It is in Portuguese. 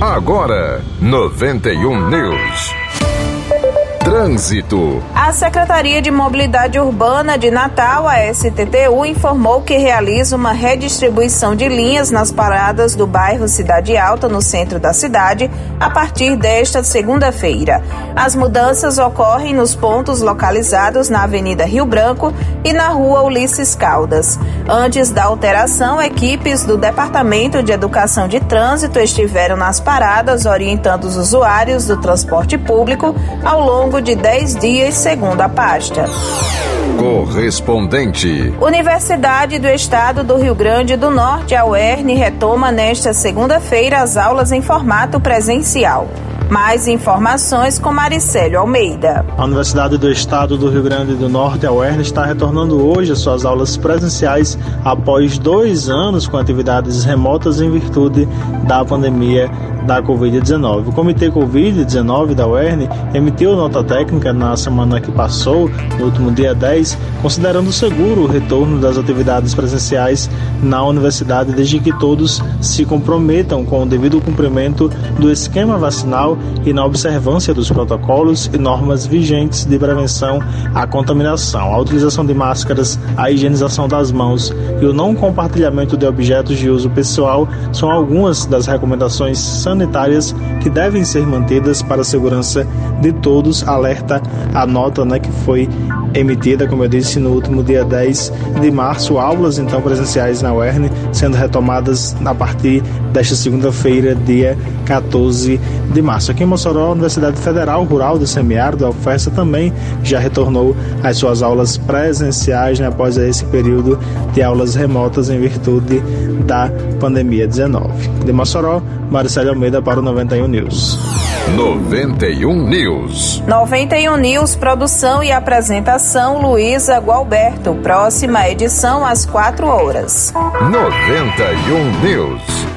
Agora, 91 News. Trânsito. A Secretaria de Mobilidade Urbana de Natal, a STTU, informou que realiza uma redistribuição de linhas nas paradas do bairro Cidade Alta, no centro da cidade, a partir desta segunda-feira. As mudanças ocorrem nos pontos localizados na Avenida Rio Branco e na Rua Ulisses Caldas. Antes da alteração, equipes do Departamento de Educação de Trânsito estiveram nas paradas orientando os usuários do transporte público ao longo de 10 dias, segundo a pasta. Correspondente. Universidade do Estado do Rio Grande do Norte, a UERN, retoma nesta segunda-feira as aulas em formato presencial. Mais informações com Maricélio Almeida. A Universidade do Estado do Rio Grande do Norte, a UERN, está retornando hoje às suas aulas presenciais após dois anos com atividades remotas em virtude da pandemia da Covid-19. O Comitê Covid-19 da UERN emitiu nota técnica na semana que passou, no último dia 10, considerando seguro o retorno das atividades presenciais na universidade, desde que todos se comprometam com o devido cumprimento do esquema vacinal e na observância dos protocolos e normas vigentes de prevenção à contaminação, a utilização de máscaras, a higienização das mãos e o não compartilhamento de objetos de uso pessoal são algumas das recomendações sanitárias sanitárias que devem ser mantidas para a segurança de todos, alerta a nota né, que foi emitida, como eu disse, no último dia 10 de março, aulas então presenciais na UERN sendo retomadas a partir desta segunda-feira, dia 14 de março. Aqui em Mossoró, a Universidade Federal Rural do Semiárido, a UFESA, também já retornou às suas aulas presenciais né, após esse período de aulas remotas em virtude da pandemia 19. De Mossoró, Marcelo Almeida para o 91 News. 91 News. 91 News, produção e apresentação Luísa Gualberto. Próxima edição às 4 horas. 91 News.